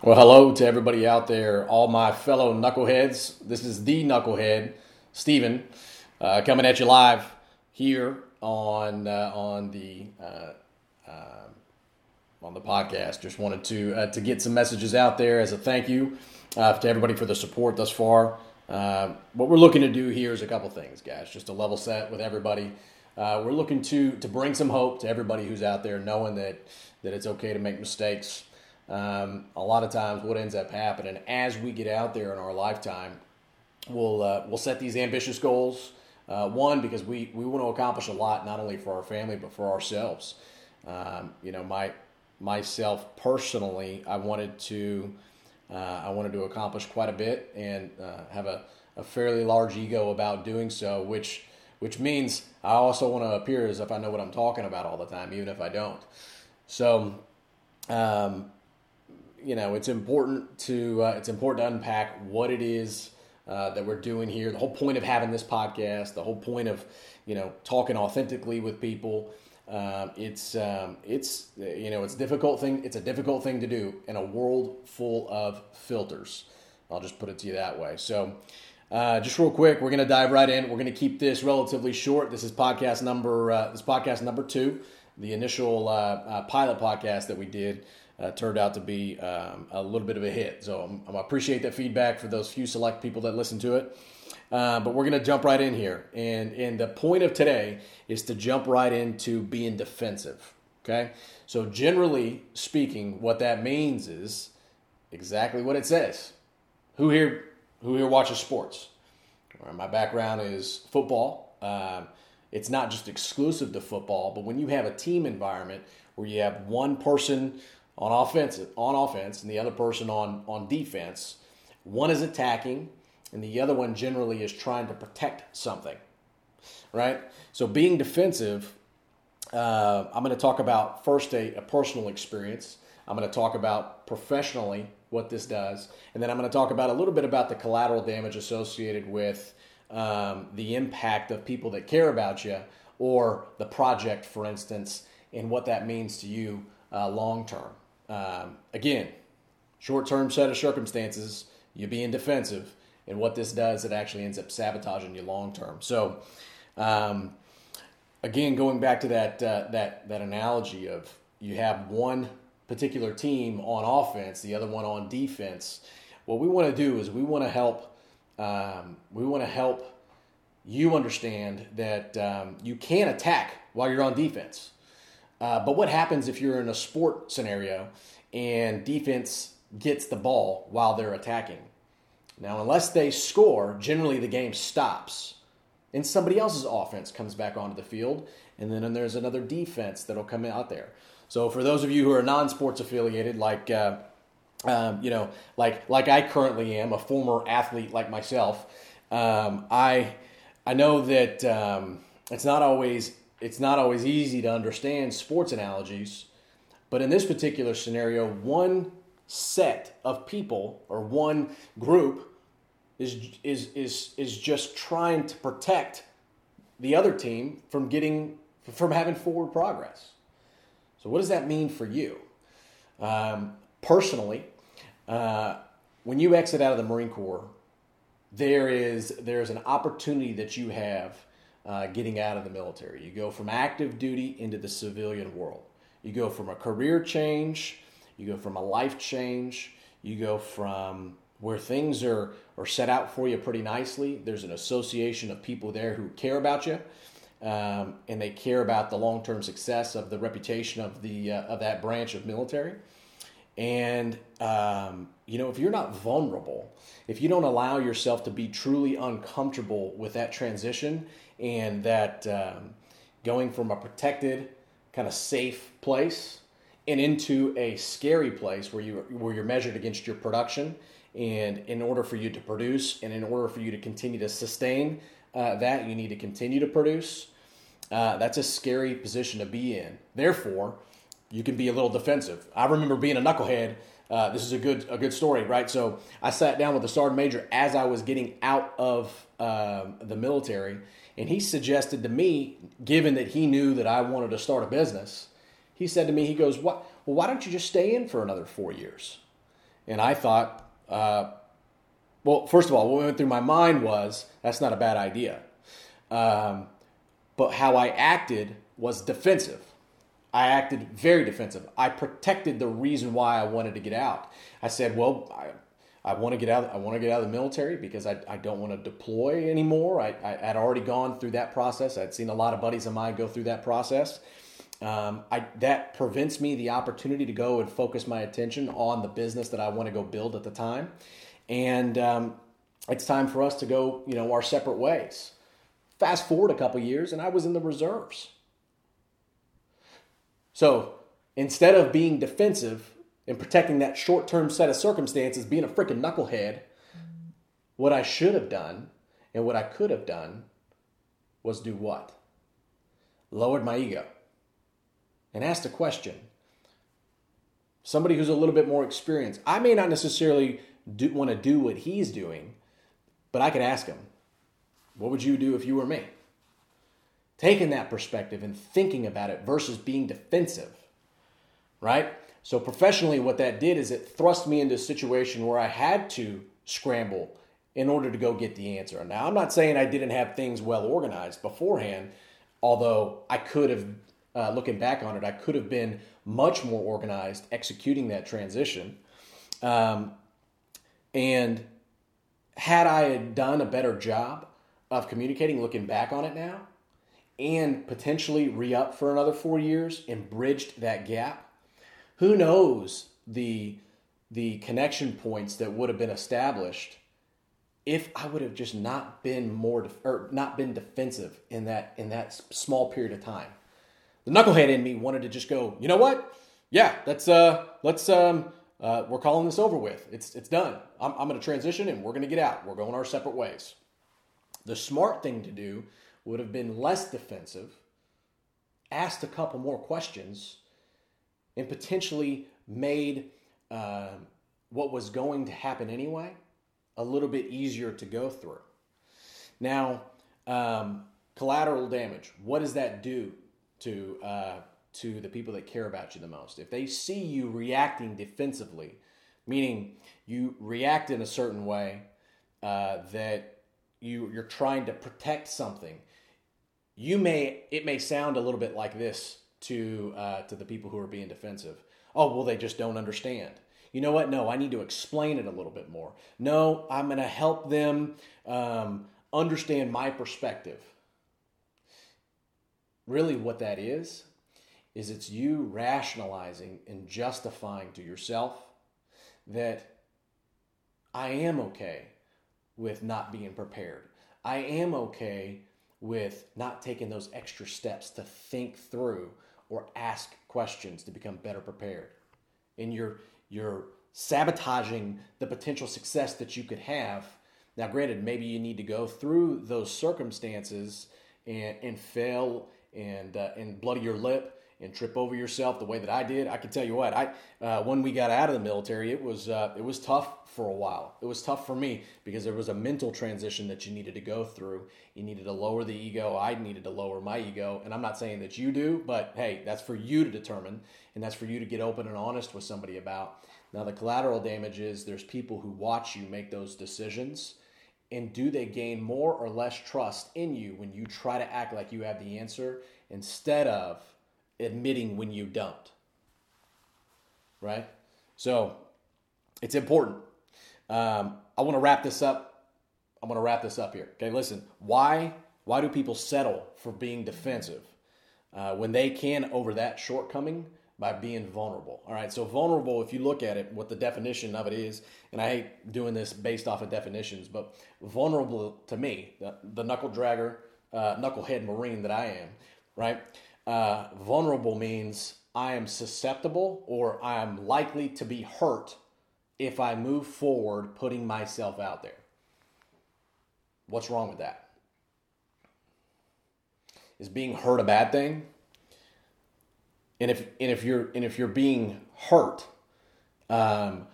Well, hello to everybody out there, all my fellow knuckleheads. This is the knucklehead, Steven, uh, coming at you live here on uh, on the uh, uh on the podcast. Just wanted to uh, to get some messages out there as a thank you uh, to everybody for the support thus far. what we're looking to do here is a couple things, guys. Just a level set with everybody. we're looking to to bring some hope to everybody who's out there, knowing that that it's okay to make mistakes um, a lot of times what ends up happening as we get out there in our lifetime, we'll uh, we'll set these ambitious goals. Uh, one because we we want to accomplish a lot not only for our family but for ourselves. Um, you know, my myself personally, I wanted to uh, I wanted to accomplish quite a bit and uh, have a, a fairly large ego about doing so, which which means I also want to appear as if I know what I'm talking about all the time, even if I don't. So, um, you know, it's important to uh, it's important to unpack what it is uh, that we're doing here. The whole point of having this podcast, the whole point of you know talking authentically with people. Um, it's um, it's you know it's difficult thing. It's a difficult thing to do in a world full of filters. I'll just put it to you that way. So. Uh, just real quick, we're going to dive right in. We're going to keep this relatively short. This is podcast number. Uh, this podcast number two, the initial uh, uh pilot podcast that we did uh, turned out to be um, a little bit of a hit. So I'm appreciate that feedback for those few select people that listen to it. Uh, but we're going to jump right in here. And, and the point of today is to jump right into being defensive. Okay? So, generally speaking, what that means is exactly what it says. Who here, who here watches sports? My background is football. Um, it's not just exclusive to football, but when you have a team environment where you have one person on offense on offense and the other person on on defense. One is attacking and the other one generally is trying to protect something. Right? So being defensive, uh, I'm going to talk about first a, a personal experience. I'm going to talk about professionally what this does, and then I'm going to talk about a little bit about the collateral damage associated with um, the impact of people that care about you or the project, for instance, and what that means to you uh, long term. Um, again, short term set of circumstances, you being defensive, and what this does, it actually ends up sabotaging you long term. So, um, again, going back to that uh, that that analogy of you have one particular team on offense, the other one on defense. What we want to do is we want to help. Um, we want to help you understand that um, you can attack while you're on defense. Uh, but what happens if you're in a sport scenario and defense gets the ball while they're attacking? Now, unless they score, generally the game stops and somebody else's offense comes back onto the field, and then there's another defense that'll come out there. So, for those of you who are non-sports affiliated, like uh, um, you know, like like I currently am, a former athlete like myself, um, I I know that um, it's not always it's not always easy to understand sports analogies, but in this particular scenario, one set of people or one group is is is is just trying to protect the other team from getting from having forward progress. So, what does that mean for you? Um, personally, uh, when you exit out of the Marine Corps, there is there's an opportunity that you have uh, getting out of the military. You go from active duty into the civilian world. You go from a career change, you go from a life change, you go from where things are, are set out for you pretty nicely. There's an association of people there who care about you. Um, and they care about the long-term success of the reputation of the uh, of that branch of military. And um, you know, if you're not vulnerable, if you don't allow yourself to be truly uncomfortable with that transition, and that um, going from a protected, kind of safe place and into a scary place where you where you're measured against your production, and in order for you to produce, and in order for you to continue to sustain uh, that, you need to continue to produce. Uh, that's a scary position to be in. Therefore, you can be a little defensive. I remember being a knucklehead. Uh, this is a good a good story, right? So I sat down with the sergeant major as I was getting out of um, the military, and he suggested to me, given that he knew that I wanted to start a business, he said to me, he goes, "What? Well, why don't you just stay in for another four years?" and I thought, uh, well, first of all, what went through my mind was that's not a bad idea. Um, but how I acted was defensive. I acted very defensive. I protected the reason why I wanted to get out. I said, well, I, I want to get out. I want to get out of the military because I, I don't want to deploy anymore. I, I had already gone through that process. I'd seen a lot of buddies of mine go through that process. Um, I, that prevents me the opportunity to go and focus my attention on the business that I want to go build at the time. And um, it's time for us to go, you know, our separate ways. Fast forward a couple years, and I was in the reserves. So instead of being defensive and protecting that short term set of circumstances, being a freaking knucklehead, what I should have done and what I could have done was do what? Lowered my ego and asked a question. Somebody who's a little bit more experienced. I may not necessarily do, want to do what he's doing, but I could ask him, What would you do if you were me? Taking that perspective and thinking about it versus being defensive, right? So, professionally, what that did is it thrust me into a situation where I had to scramble in order to go get the answer. Now, I'm not saying I didn't have things well organized beforehand, although I could have, uh, looking back on it, I could have been much more organized executing that transition. Um, and had I done a better job of communicating, looking back on it now, and potentially re up for another four years and bridged that gap, who knows the the connection points that would have been established if I would have just not been more or not been defensive in that in that small period of time. The knucklehead in me wanted to just go, you know what? Yeah, that's uh, let's um, uh, we're calling this over with. It's it's done. I'm I'm going to transition and we're going to get out. We're going our separate ways. The smart thing to do would have been less defensive, asked a couple more questions, and potentially made uh, what was going to happen anyway a little bit easier to go through. Now, um, collateral damage. What does that do to uh, to the people that care about you the most? If they see you reacting defensively, meaning you react in a certain way uh, that you you're trying to protect something, you may it may sound a little bit like this to uh, to the people who are being defensive. Oh well, they just don't understand. You know what? No, I need to explain it a little bit more. No, I'm going to help them um, understand my perspective. Really, what that is is it's you rationalizing and justifying to yourself that I am okay with not being prepared. I am okay with not taking those extra steps to think through or ask questions to become better prepared. And you're you're sabotaging the potential success that you could have. Now, granted, maybe you need to go through those circumstances and, and fail and uh, and bloody your lip and trip over yourself the way that I did, I can tell you what. I uh, when we got out of the military, it was uh, it was tough for a while. It was tough for me because there was a mental transition that you needed to go through. You needed to lower the ego. I needed to lower my ego, and I'm not saying that you do, but hey, that's for you to determine, and that's for you to get open and honest with somebody about. Now, the collateral damage is there's people who watch you make those decisions. And do they gain more or less trust in you when you try to act like you have the answer instead of admitting when you don't. Right? So it's important. Um, I want to wrap this up. I'm going to wrap this up here. Okay, listen. Why why do people settle for being defensive uh, when they can over that shortcoming by being vulnerable? All right. So vulnerable, if you look at it, what the definition of it is, and I hate doing this based off of definitions, but vulnerable to me, the, the knuckle dragger, uh, knucklehead marine that I am, right? Uh, vulnerable means I am susceptible or I am likely to be hurt if I move forward putting myself out there. What's wrong with that? Is being hurt a bad thing? And if and if you're and if you're being hurt, um,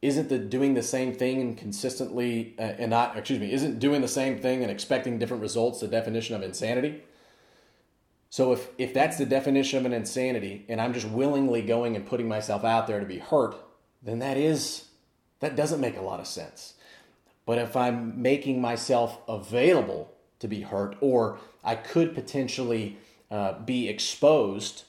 isn't the doing the same thing and consistently uh, and not excuse me isn't doing the same thing and expecting different results the definition of insanity? So if if that's the definition of an insanity, and I'm just willingly going and putting myself out there to be hurt, then that is That doesn't make a lot of sense. But if I'm making myself available to be hurt, or I could potentially uh, be exposed,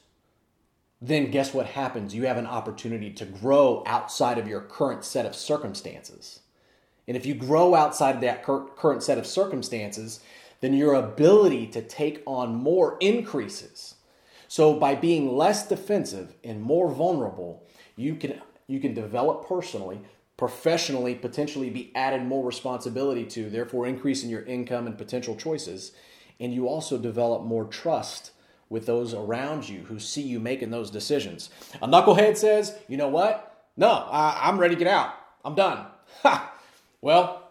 then guess what happens? You have an opportunity to grow outside of your current set of circumstances. And if you grow outside of that current set of circumstances, then your ability to take on more increases. So by being less defensive and more vulnerable, you can you can develop personally, professionally, potentially be added more responsibility to, therefore increasing your income and potential choices. And you also develop more trust with those around you who see you making those decisions. A knucklehead says, you know what? No, I, am ready to get out. I'm done. Ha! Well,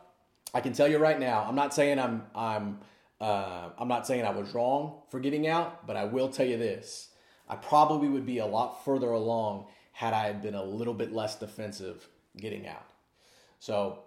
I can tell you right now, I'm not saying I'm I'm uh, I'm not saying I was wrong for getting out, but I will tell you this: I probably would be a lot further along had I been a little bit less defensive getting out. So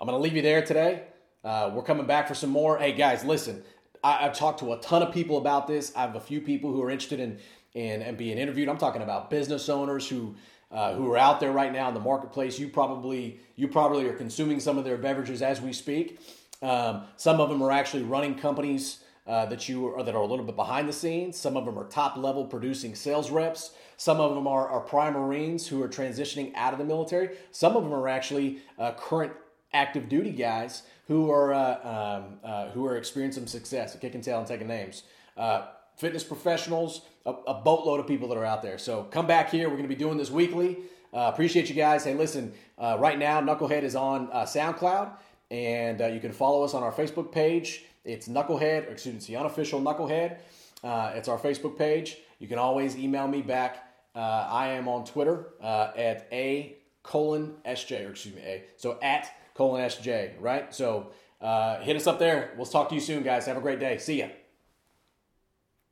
I'm going to leave you there today. Uh, we're coming back for some more. Hey guys, listen, I, have talked to a ton of people about this. I have a few people who are interested in in, in being interviewed. I'm talking about business owners who uh, who are out there right now in the marketplace. You probably you probably are consuming some of their beverages as we speak. Um, some of them are actually running companies uh, that you are that are a little bit behind the scenes. Some of them are top level producing sales reps. Some of them are, are prime Marines who are transitioning out of the military. Some of them are actually uh, current active duty guys who are uh, um, uh, who are experiencing success, kicking tail and taking names. Uh, fitness professionals, a, a, boatload of people that are out there. So come back here. We're going to be doing this weekly. Uh, appreciate you guys. Hey, listen, right now, Knucklehead is on SoundCloud, and uh, you can follow us on our Facebook page. It's Knucklehead, or excuse me, it's the unofficial Knucklehead. Uh, it's our Facebook page. You can always email me back. Uh, I am on Twitter at a colon sj, or excuse me, a so at colon sj, right? So hit us up there. We'll talk to you soon, guys. Have a great day. See ya.